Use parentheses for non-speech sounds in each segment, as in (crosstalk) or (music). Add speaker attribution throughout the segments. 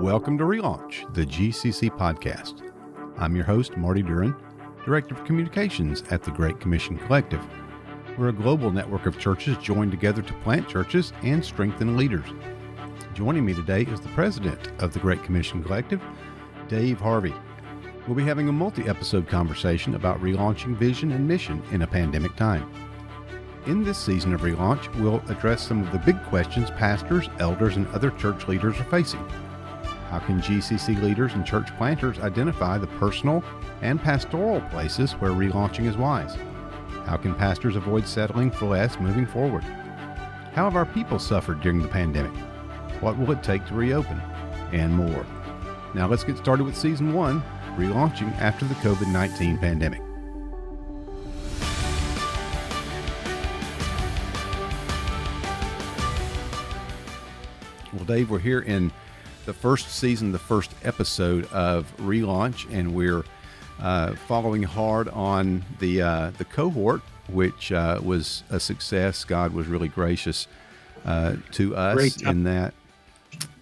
Speaker 1: Welcome to Relaunch, the GCC podcast. I'm your host, Marty Duren, Director of Communications at the Great Commission Collective. We're a global network of churches joined together to plant churches and strengthen leaders. Joining me today is the president of the Great Commission Collective, Dave Harvey. We'll be having a multi episode conversation about relaunching vision and mission in a pandemic time. In this season of Relaunch, we'll address some of the big questions pastors, elders, and other church leaders are facing. How can GCC leaders and church planters identify the personal and pastoral places where relaunching is wise? How can pastors avoid settling for less moving forward? How have our people suffered during the pandemic? What will it take to reopen? And more. Now let's get started with season one relaunching after the COVID 19 pandemic. Well, Dave, we're here in the first season, the first episode of Relaunch, and we're uh, following hard on the uh, the cohort, which uh, was a success. God was really gracious uh, to us in that.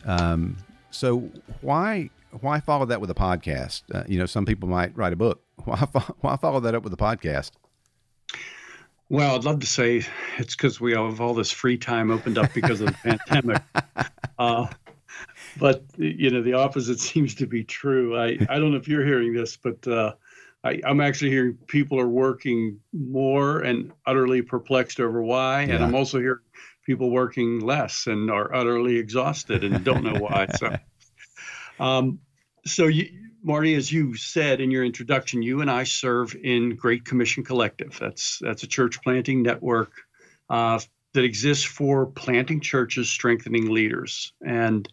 Speaker 1: Um, so why why follow that with a podcast? Uh, you know, some people might write a book. (laughs) Why why follow that up with a podcast?
Speaker 2: Well, I'd love to say it's because we have all this free time opened up because of the (laughs) pandemic. But you know, the opposite (laughs) seems to be true. I, I don't know if you're hearing this, but uh, I, am actually hearing people are working more and utterly perplexed over why, yeah. and I'm also hearing people working less and are utterly exhausted and don't know why. (laughs) So, um, so you, Marty, as you said in your introduction, you and I serve in Great Commission Collective. That's that's a church planting network uh, that exists for planting churches, strengthening leaders, and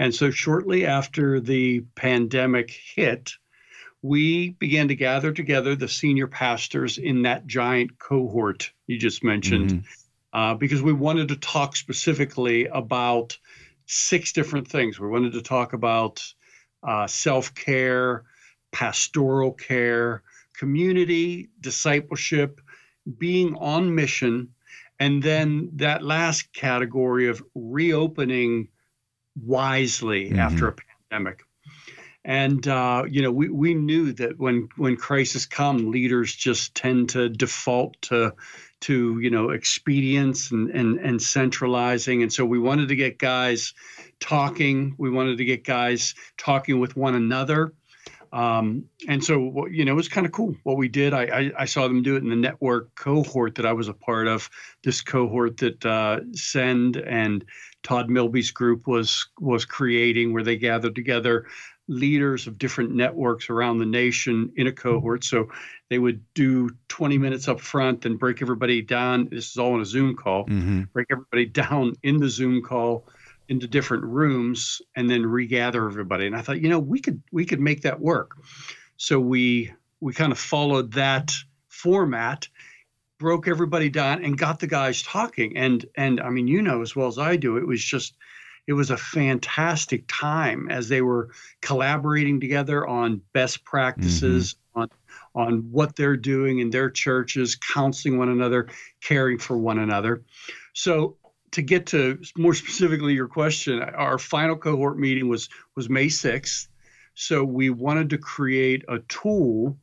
Speaker 2: and so shortly after the pandemic hit, we began to gather together the senior pastors in that giant cohort you just mentioned, mm-hmm. uh, because we wanted to talk specifically about six different things. We wanted to talk about uh, self care, pastoral care, community, discipleship, being on mission, and then that last category of reopening wisely mm-hmm. after a pandemic. And uh, you know, we, we knew that when when crisis come, leaders just tend to default to to you know expedience and, and and centralizing. And so we wanted to get guys talking. We wanted to get guys talking with one another. Um, and so, you know, it was kind of cool what we did. I, I, I, saw them do it in the network cohort that I was a part of. This cohort that uh, Send and Todd Milby's group was was creating, where they gathered together leaders of different networks around the nation in a cohort. So they would do 20 minutes up front and break everybody down. This is all in a Zoom call. Mm-hmm. Break everybody (laughs) down in the Zoom call into different rooms and then regather everybody. And I thought, you know, we could we could make that work. So we we kind of followed that format broke everybody down and got the guys talking and and i mean you know as well as i do it was just it was a fantastic time as they were collaborating together on best practices mm-hmm. on on what they're doing in their churches counseling one another caring for one another so to get to more specifically your question our final cohort meeting was was may 6th so we wanted to create a tool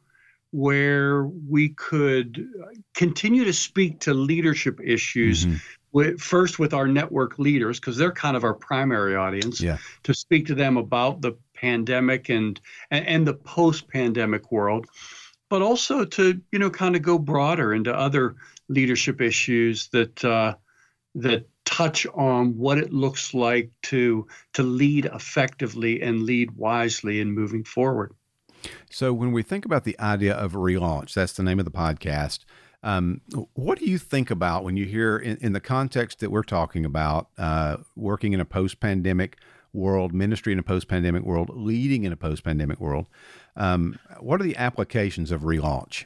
Speaker 2: where we could continue to speak to leadership issues mm-hmm. with, first with our network leaders because they're kind of our primary audience yeah. to speak to them about the pandemic and and, and the post-pandemic world but also to you know kind of go broader into other leadership issues that uh, that touch on what it looks like to to lead effectively and lead wisely in moving forward
Speaker 1: so, when we think about the idea of relaunch, that's the name of the podcast. Um, what do you think about when you hear, in, in the context that we're talking about, uh, working in a post pandemic world, ministry in a post pandemic world, leading in a post pandemic world? Um, what are the applications of relaunch?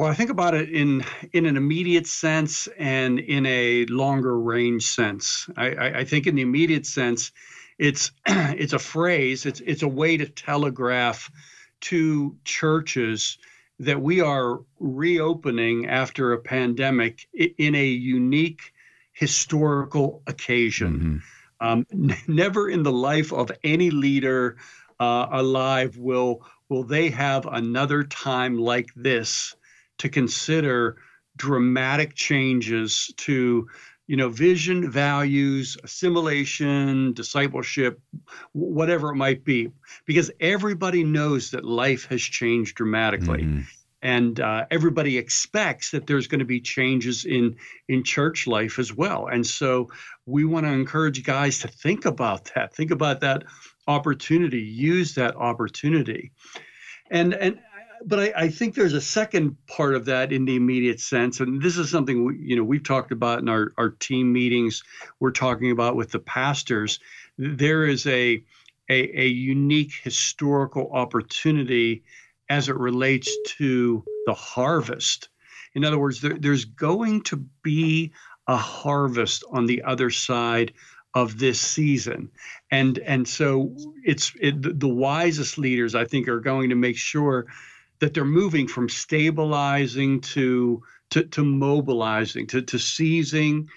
Speaker 2: Well, I think about it in in an immediate sense and in a longer range sense. I, I, I think in the immediate sense, it's (clears throat) it's a phrase. It's it's a way to telegraph to churches that we are reopening after a pandemic in a unique historical occasion. Um, n- never in the life of any leader uh, alive will will they have another time like this to consider dramatic changes to you know vision values assimilation discipleship whatever it might be. Because everybody knows that life has changed dramatically. Mm-hmm. and uh, everybody expects that there's going to be changes in in church life as well. And so we want to encourage guys to think about that. Think about that opportunity. Use that opportunity. And and but I, I, think there's a second part of that in the immediate sense, and this is something we, you know we've talked about in our, our team meetings. We're talking about with the pastors. There is a, a, a unique historical opportunity as it relates to the harvest. In other words, there, there's going to be a harvest on the other side of this season and and so it's it, the wisest leaders i think are going to make sure that they're moving from stabilizing to to, to mobilizing, to, to seizing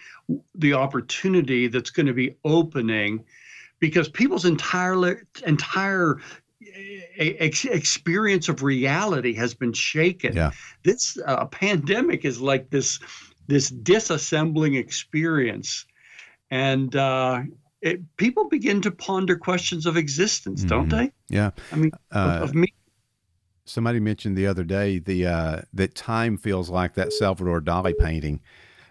Speaker 2: the opportunity that's going to be opening because people's entire entire ex- experience of reality has been shaken.
Speaker 1: Yeah.
Speaker 2: This uh, pandemic is like this this disassembling experience, and uh, it, people begin to ponder questions of existence, mm-hmm. don't they?
Speaker 1: Yeah.
Speaker 2: I mean, uh, of, of me
Speaker 1: Somebody mentioned the other day the uh, that time feels like that Salvador Dali painting,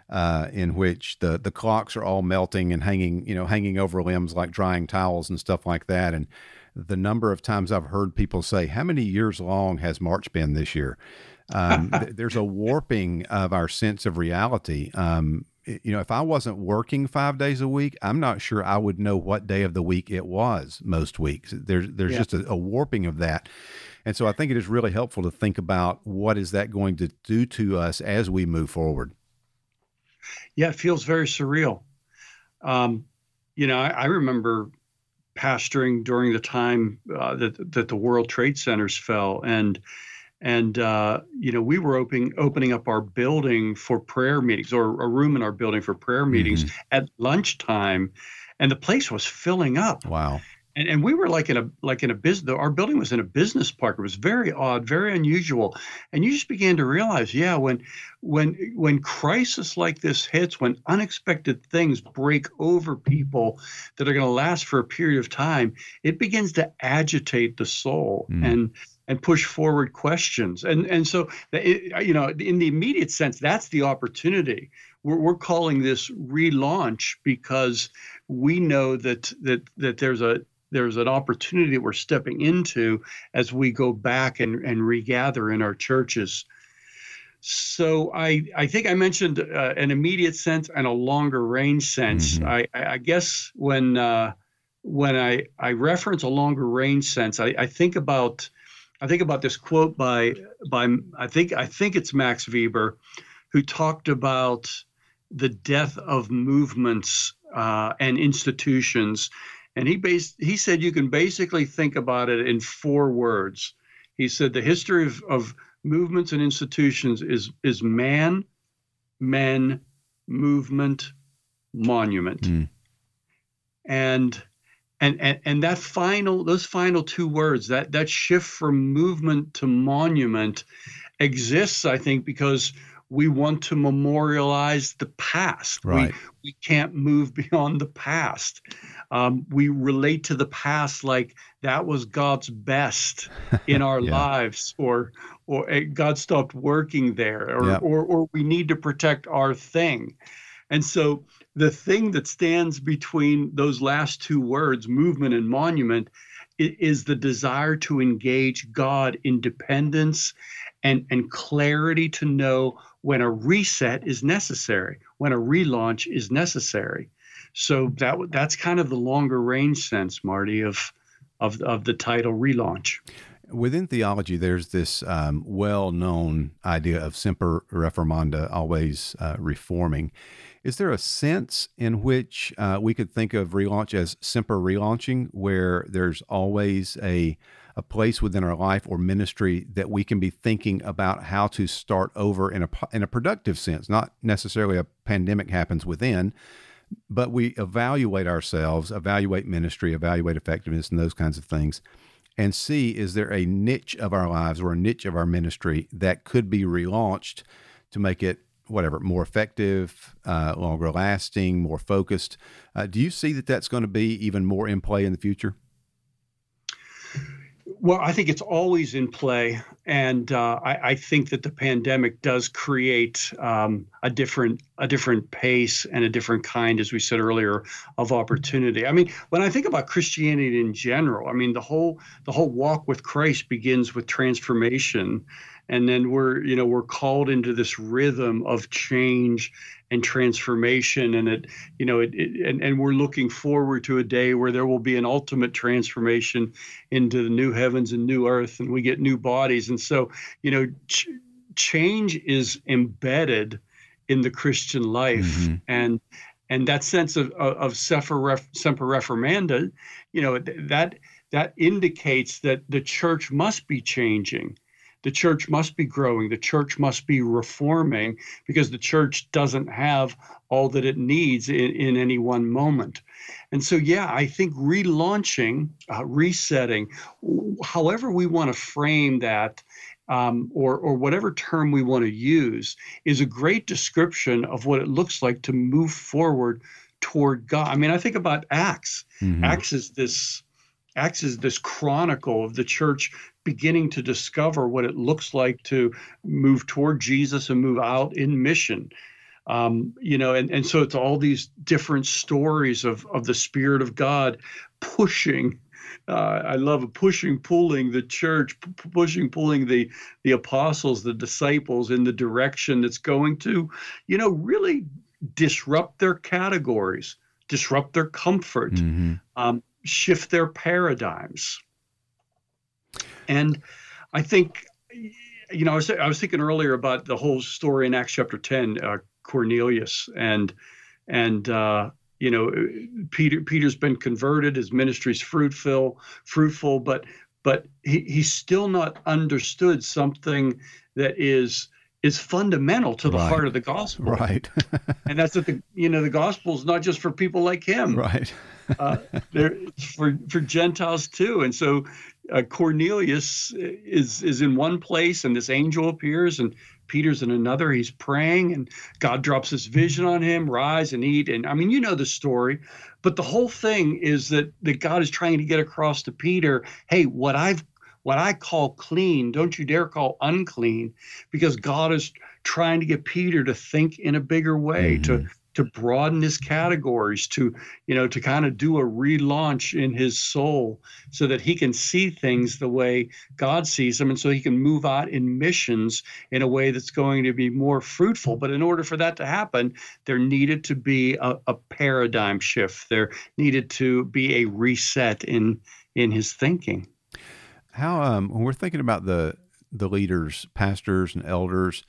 Speaker 1: uh, in which the the clocks are all melting and hanging, you know, hanging over limbs like drying towels and stuff like that. And the number of times I've heard people say, "How many years long has March been this year?" Um, (laughs) th- there's a warping of our sense of reality. Um, you know, if I wasn't working five days a week, I'm not sure I would know what day of the week it was most weeks. There's there's yeah. just a, a warping of that. And so I think it is really helpful to think about what is that going to do to us as we move forward.
Speaker 2: Yeah, it feels very surreal. Um, you know, I, I, remember pastoring during the time uh, that that the World Trade Centers fell, and and uh, you know we were opening opening up our building for prayer meetings or a room in our building for prayer meetings mm-hmm. at lunchtime, and the place was filling up.
Speaker 1: Wow
Speaker 2: and, and we were like in a like in a business our building was in a business park. It was very odd very unusual. And you just began to realize yeah when when when crisis like this hits when unexpected things break over people that are going to last for a period of time it begins to agitate the soul mm. and and push forward questions. And and so it, you know in the immediate sense that's the opportunity. We're, we're calling this relaunch because we know that that that there's a there's an opportunity that we're stepping into as we go back and, and regather in our churches. So I, I think I mentioned uh, an immediate sense and a longer range sense. Mm-hmm. I, I guess when uh, when I, I reference a longer range sense, I, I think about I think about this quote by by I think I think it's Max Weber, who talked about the death of movements uh, and institutions and he based he said you can basically think about it in four words. He said the history of, of movements and institutions is is man, men, movement, monument. Mm. And and, and and that final those final two words that that shift from movement to monument exists i think because we want to memorialize the past.
Speaker 1: Right.
Speaker 2: We, we can't move (laughs) beyond the past. Um, we relate to the past like that was God's best (laughs) in our yeah. lives, or or eh, God stopped working there, or, yep. or or we need to protect our thing. And so the thing that stands between those last two words, movement and monument, is the desire to engage God in dependence and, and clarity to know when a reset is necessary, when a relaunch is necessary. So that that's kind of the longer range sense, Marty, of of of the title relaunch.
Speaker 1: Within theology, there's this um, well-known idea of semper reformanda, always uh, reforming. Is there a sense in which uh, we could think of relaunch as semper relaunching, where there's always a a place within our life or ministry that we can be thinking about how to start over in a in a productive sense, not necessarily a pandemic happens within, but we evaluate ourselves, evaluate ministry, evaluate effectiveness, and those kinds of things, and see is there a niche of our lives or a niche of our ministry that could be relaunched to make it whatever more effective, uh, longer lasting, more focused. Uh, do you see that that's going to be even more in play in the future?
Speaker 2: Well, I think it's always in play, and uh, I, I, think that the pandemic does create um, a different a different pace and a different kind, as we said earlier, of opportunity. I mean, when I think about Christianity in general, I mean the whole the whole walk with Christ begins with transformation and then we're you know we're called into this rhythm of change and transformation. And it you know it, it, and, and we're looking forward to a day where there will be an ultimate transformation into the new heavens and new earth and we get new bodies. And so you know ch- change is embedded in the christian life. Mm-hmm. and and that sense of of, of semper reformanda you know that that indicates that the church must be changing the church must be growing, the church must be reforming because the church doesn't have all that it needs in, in any one moment. And so, yeah, I think relaunching, uh, resetting, however we want to frame that, um, or, or whatever term we want to use, is a great description of what it looks like to move forward toward God. I mean, I think about Acts. Mm-hmm. Acts is this Acts is this chronicle of the church beginning to discover what it looks like to move toward Jesus and move out in mission. Um, you know, and, and so it's all these different stories of, of the Spirit of God pushing. Uh, I love pushing, pulling the church, p- pushing, pulling the the apostles, the disciples in the direction that's going to, you know, really disrupt their categories, disrupt their comfort, mm-hmm. um, shift their paradigms. And I think, you know, I was, I was thinking earlier about the whole story in Acts chapter 10, uh, Cornelius and, and, uh, you know, Peter, Peter's been converted, his ministry's fruitful, fruitful, but, but he, he's still not understood something that is, is fundamental to the right. heart of the gospel.
Speaker 1: Right. (laughs)
Speaker 2: and that's that the you know the gospel is not just for people like him.
Speaker 1: Right.
Speaker 2: Uh, for for Gentiles too. And so uh, Cornelius is is in one place, and this angel appears, and Peter's in another. He's praying, and God drops this vision on him: rise and eat. And I mean, you know the story, but the whole thing is that that God is trying to get across to Peter, hey, what I've what I call clean, don't you dare call unclean, because God is trying to get Peter to think in a bigger way, mm-hmm. to to broaden his categories, to you know, to kind of do a relaunch in his soul, so that he can see things the way God sees them, and so he can move out in missions in a way that's going to be more fruitful. But in order for that to happen, there needed to be a, a paradigm shift. There needed to be a reset in in his thinking.
Speaker 1: How um, when we're thinking about the the leaders, pastors and elders,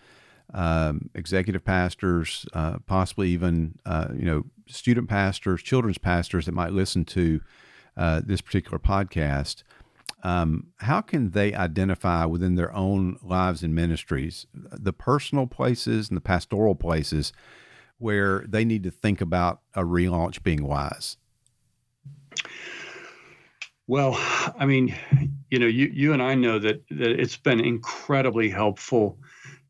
Speaker 1: um, executive pastors, uh, possibly even uh, you know student pastors, children's pastors that might listen to uh, this particular podcast. Um, how can they identify within their own lives and ministries the personal places and the pastoral places where they need to think about a relaunch being wise?
Speaker 2: Well, I mean, you know, you you and I know that that it's been incredibly helpful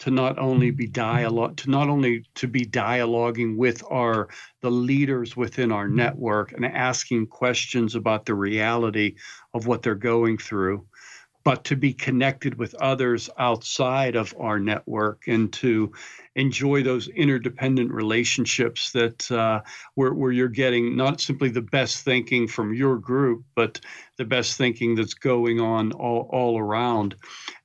Speaker 2: to not only be dialogue to not only to be dialoguing with our the leaders within our network and asking questions about the reality of what they're going through but to be connected with others outside of our network and to enjoy those interdependent relationships that uh, where, where you're getting not simply the best thinking from your group, but the best thinking that's going on all, all around.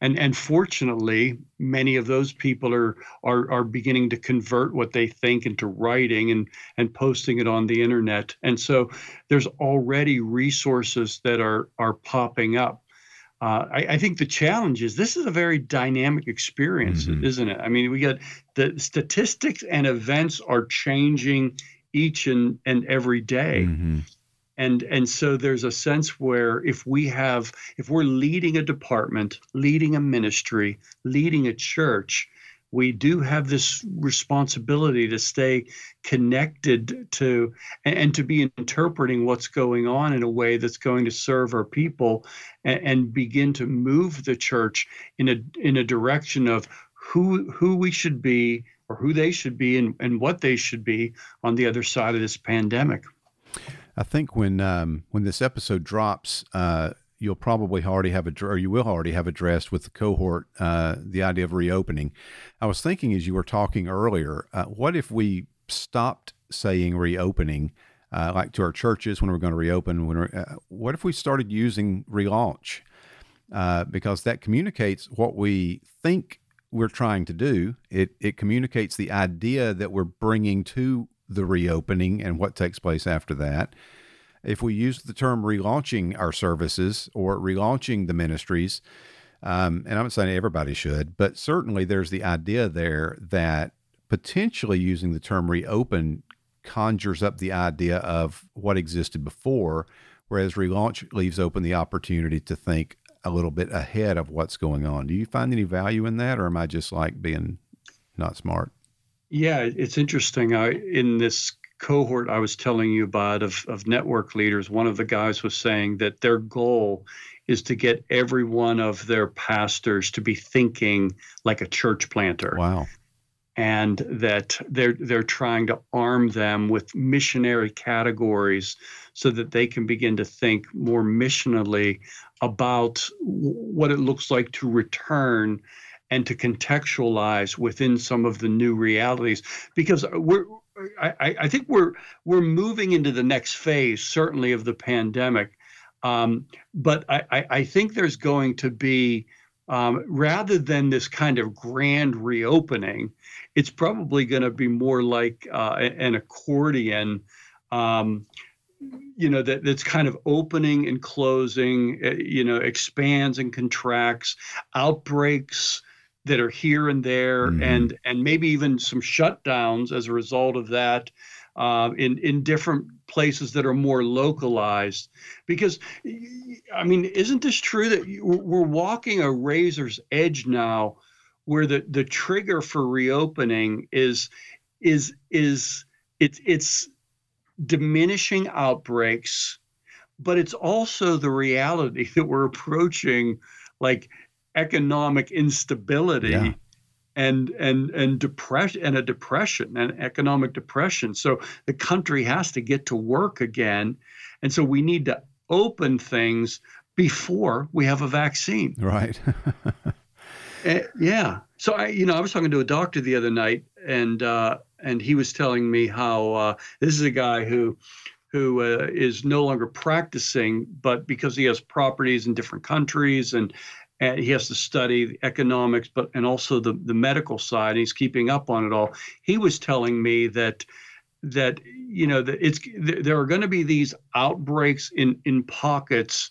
Speaker 2: And and fortunately, many of those people are, are are beginning to convert what they think into writing and and posting it on the internet. And so there's already resources that are are popping up uh, I, I, think the challenge is this is a very dynamic experience, mm-hmm. isn't it? I mean, we got the statistics and events are changing each and, and every day. Mm-hmm. And, and so there's a sense where if we have if we're leading a department leading a ministry leading a church we do have this responsibility to stay connected to and, to be interpreting what's going on in a way that's going to serve our people and, and begin to move the church in a in a direction of who who we should be or who they should be and, and what they should be on the other side of this pandemic.
Speaker 1: I think when um, when this episode drops, uh, you'll probably already have a or you will already have addressed with the cohort uh, the idea of reopening. I was thinking as you were talking earlier, uh, what if we stopped saying reopening, uh, like to our churches when we're going to reopen? When uh, what if we started using relaunch? Uh, because that communicates what we think we're trying to do. It it communicates the idea that we're bringing to the reopening and what takes place after that if we use the term relaunching our services or relaunching the ministries, um, and I'm not saying everybody should, but certainly there's the idea there that potentially using the term reopen conjures up the idea of what existed before, whereas relaunch leaves open the opportunity to think a little bit ahead of what's going on. Do you find any value in that, or am I just like being not smart?
Speaker 2: Yeah, it's interesting. I, in this cohort I was telling you about of, of network leaders, one of the guys was saying that their goal is to get every one of their pastors to be thinking like a church planter.
Speaker 1: Wow.
Speaker 2: And that they're they're trying to arm them with missionary categories so that they can begin to think more missionally about what it looks like to return and to contextualize within some of the new realities because we're I, I think we're we're moving into the next phase, certainly of the pandemic. Um, but I, I, think there's going to be, um, rather than this kind of grand reopening, it's probably going to be more like uh, an accordion. Um, you know that that's kind of opening and closing uh, you know expands and contracts outbreaks that are here and there, mm-hmm. and and maybe even some shutdowns as a result of that. Uh, in in different places that are more localized, because I mean, isn't this true that we're walking a razor's edge now, where the the trigger for reopening is is is it's it's diminishing outbreaks, but it's also the reality (laughs) that we're approaching like economic instability yeah. and and and depression and a depression and economic depression. So the country has to get to work again, and so we need to open things before we have a vaccine.
Speaker 1: Right.
Speaker 2: uh, (laughs) yeah. So I, you know, I was talking to a doctor the other night, and uh, and he was telling me how uh, this is a guy who who uh, is no longer practicing, but because he has properties in different countries and and he has to study the economics, but and also the the medical side. he's keeping up on it all. He was telling me that that you know that it's there are going to be these outbreaks in in pockets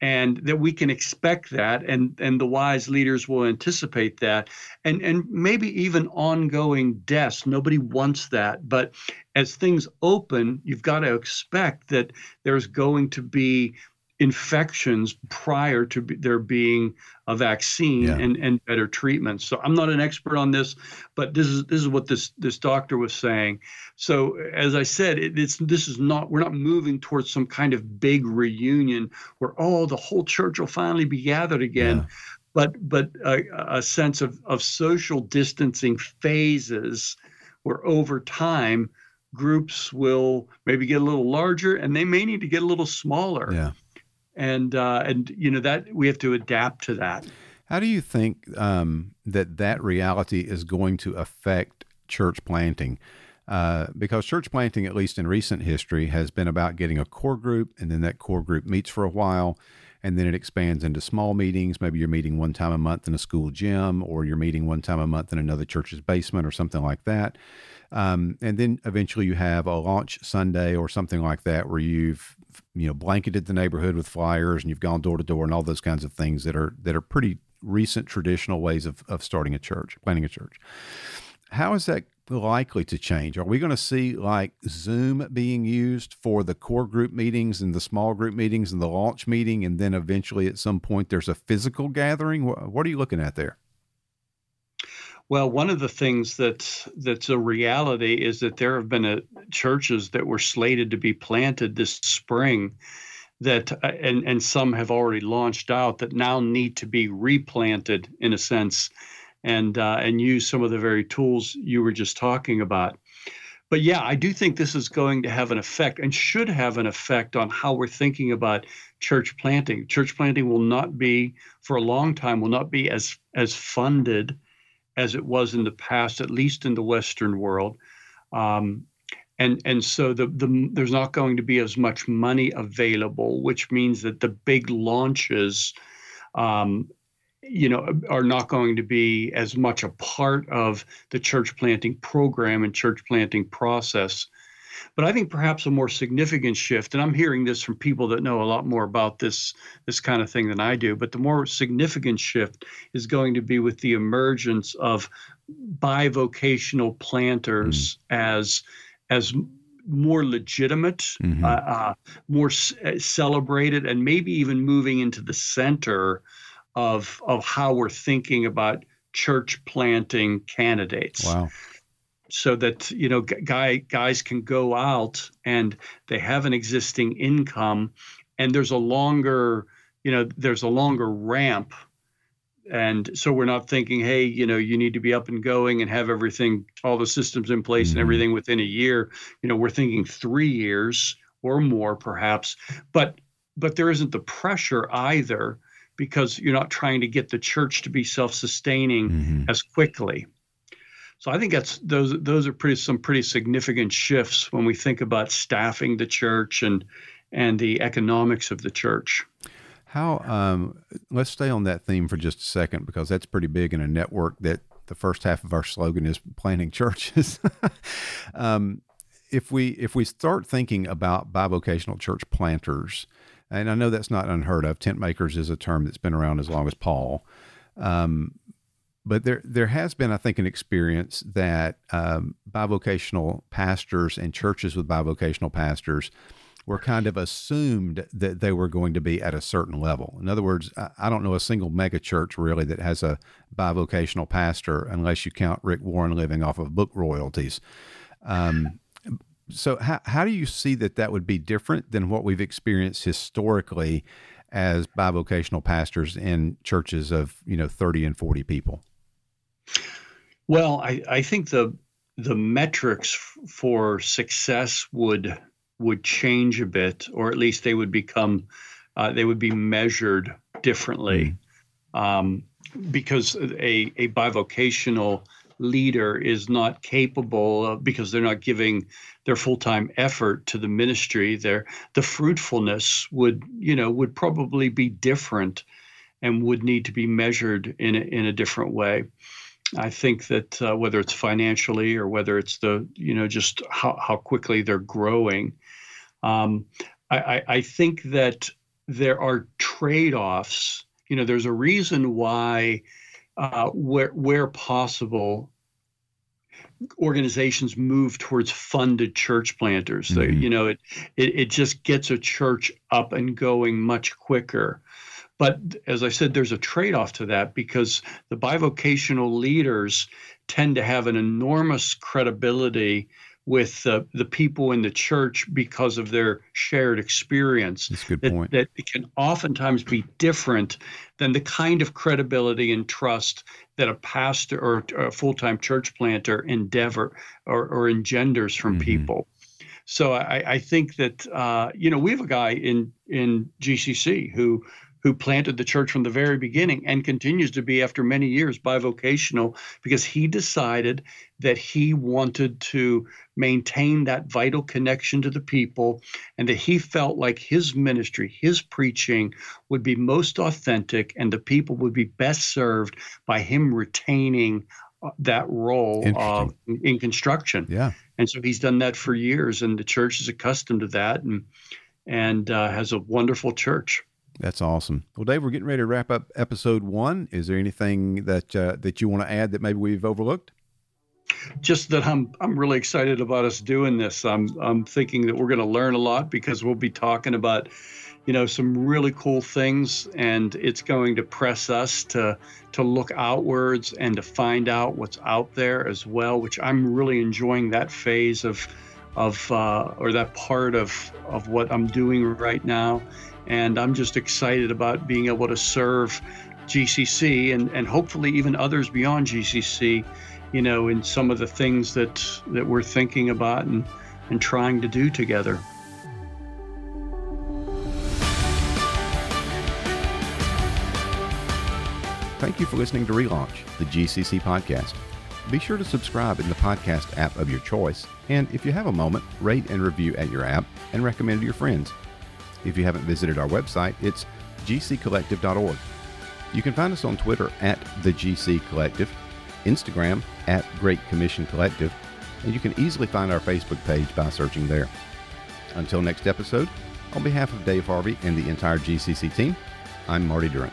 Speaker 2: and that we can expect that and and the wise leaders will anticipate that and and maybe even ongoing deaths nobody wants that but as things open you've got to expect that there's going to be infections prior to there being a vaccine yeah. and, and better treatments. So I'm not an expert on this, but this is this is what this this doctor was saying. So as I said, it, it's this is not we're not moving towards some kind of big reunion where oh the whole church will finally be gathered again. Yeah. But but a, a sense of, of social distancing phases where over time groups will maybe get a little larger and they may need to get a little smaller.
Speaker 1: Yeah
Speaker 2: and uh, and you know that we have to adapt to that.
Speaker 1: How do you think um, that that reality is going to affect church planting? Uh, because church planting, at least in recent history, has been about getting a core group, and then that core group meets for a while, and then it expands into small meetings. Maybe you're meeting one time a month in a school gym, or you're meeting one time a month in another church's basement, or something like that. Um, and then eventually you have a launch Sunday or something like that, where you've you know blanketed the neighborhood with flyers and you've gone door to door and all those kinds of things that are that are pretty recent traditional ways of, of starting a church planning a church. How is that likely to change? Are we going to see like zoom being used for the core group meetings and the small group meetings and the launch meeting and then eventually at some point there's a physical gathering? What, what are you looking at there
Speaker 2: Well, one of the things that's that's a reality is that there have been a, churches that were slated to be planted this spring that uh, and and some have already launched out that now need to be replanted in a sense and uh, and use some of the very tools you were just talking about. But yeah i do think this is going to have an effect and should have an effect on how we're thinking about church planting. Church planting will not be for a long time will not be as as funded as it was in the past at least in the western world um, and and so the, the there's not going to be as much money available, which means that the big launches, um, you know, are not going to be as much a part of the church planting program and church planting process. But I think perhaps a more significant shift, and I'm hearing this from people that know a lot more about this this kind of thing than I do. But the more significant shift is going to be with the emergence of bivocational planters mm. as as more legitimate, mm-hmm. uh, uh, more c- uh, celebrated, and maybe even moving into the center of of how we're thinking about church planting candidates.
Speaker 1: Wow.
Speaker 2: So that you know, guy guys can go out and they have an existing income, and there's a longer, you know, there's a longer ramp and so we're not thinking hey you know you need to be up and going and have everything all the systems in place mm-hmm. and everything within a year you know we're thinking 3 years or more perhaps but but there isn't the pressure either because you're not trying to get the church to be self-sustaining mm-hmm. as quickly so I think that's those those are pretty some pretty significant shifts when we think about staffing the church and and the economics of the church.
Speaker 1: How, um, let's stay on that theme for just a second because that's pretty big in a network that the first half of our slogan is planting churches. (laughs) um, if we if we start thinking about bivocational church planters, and I know that's not unheard of, tent makers is a term that's been around as long as Paul. Um, but there there has been, I think, an experience that um, bivocational pastors and churches with bivocational pastors were kind of assumed that they were going to be at a certain level. In other words, I don't know a single megachurch really that has a bivocational pastor unless you count Rick Warren living off of book royalties. Um, so, how, how do you see that that would be different than what we've experienced historically as bivocational pastors in churches of you know 30 and 40 people?
Speaker 2: Well, I, I think the the metrics for success would would change a bit, or at least they would become uh, they would be measured differently, mm. um, because a a bivocational leader is not capable of, because they're not giving their full-time effort to the ministry their the fruitfulness would you know would probably be different and would need to be measured in a, in a different way I think that uh, whether it's financially or whether it's the you know just how, how quickly they're growing, um, I, I, think that there are trade-offs. You know, there's a reason why, uh, where where possible, organizations move towards funded church planters. Mm-hmm. They, you know, it, it it just gets a church up and going much quicker. But as I said, there's a trade-off to that because the bivocational leaders tend to have an enormous credibility with uh, the people in the church because of their shared experience.
Speaker 1: That's a good
Speaker 2: that,
Speaker 1: point.
Speaker 2: That it can oftentimes be different than the kind of credibility and trust that a pastor or a full-time church planter endeavor or, or engenders from mm-hmm. people. So I, I think that uh, you know we have a guy in in GCC who who planted the church from the very beginning and continues to be after many years bivocational because he decided that he wanted to maintain that vital connection to the people and that he felt like his ministry, his preaching would be most authentic and the people would be best served by him retaining uh, that role of, in construction.
Speaker 1: Yeah.
Speaker 2: And so he's done that for years and the church is accustomed to that and and uh, has a wonderful church.
Speaker 1: That's awesome. Well, Dave, we're getting ready to wrap up episode one. Is there anything that uh, that you want to add that maybe we've overlooked?
Speaker 2: just that I'm I'm really excited about us doing this. I'm I'm thinking that we're going to learn a lot because we'll be talking about you know some really cool things and it's going to press us to to look outwards and to find out what's out there as well which i'm really enjoying that phase of of uh, or that part of of what i'm doing right now and i'm just excited about being able to serve gcc and and hopefully even others beyond gcc you know in some of the things that that we're thinking about and and trying to do together
Speaker 1: Thank you for listening to Relaunch, the GCC podcast. Be sure to subscribe in the podcast app of your choice, and if you have a moment, rate and review at your app and recommend to your friends. If you haven't visited our website, it's gccollective.org. You can find us on Twitter at the GC Collective, Instagram at Great Commission Collective, and you can easily find our Facebook page by searching there. Until next episode, on behalf of Dave Harvey and the entire GCC team, I'm Marty Duren.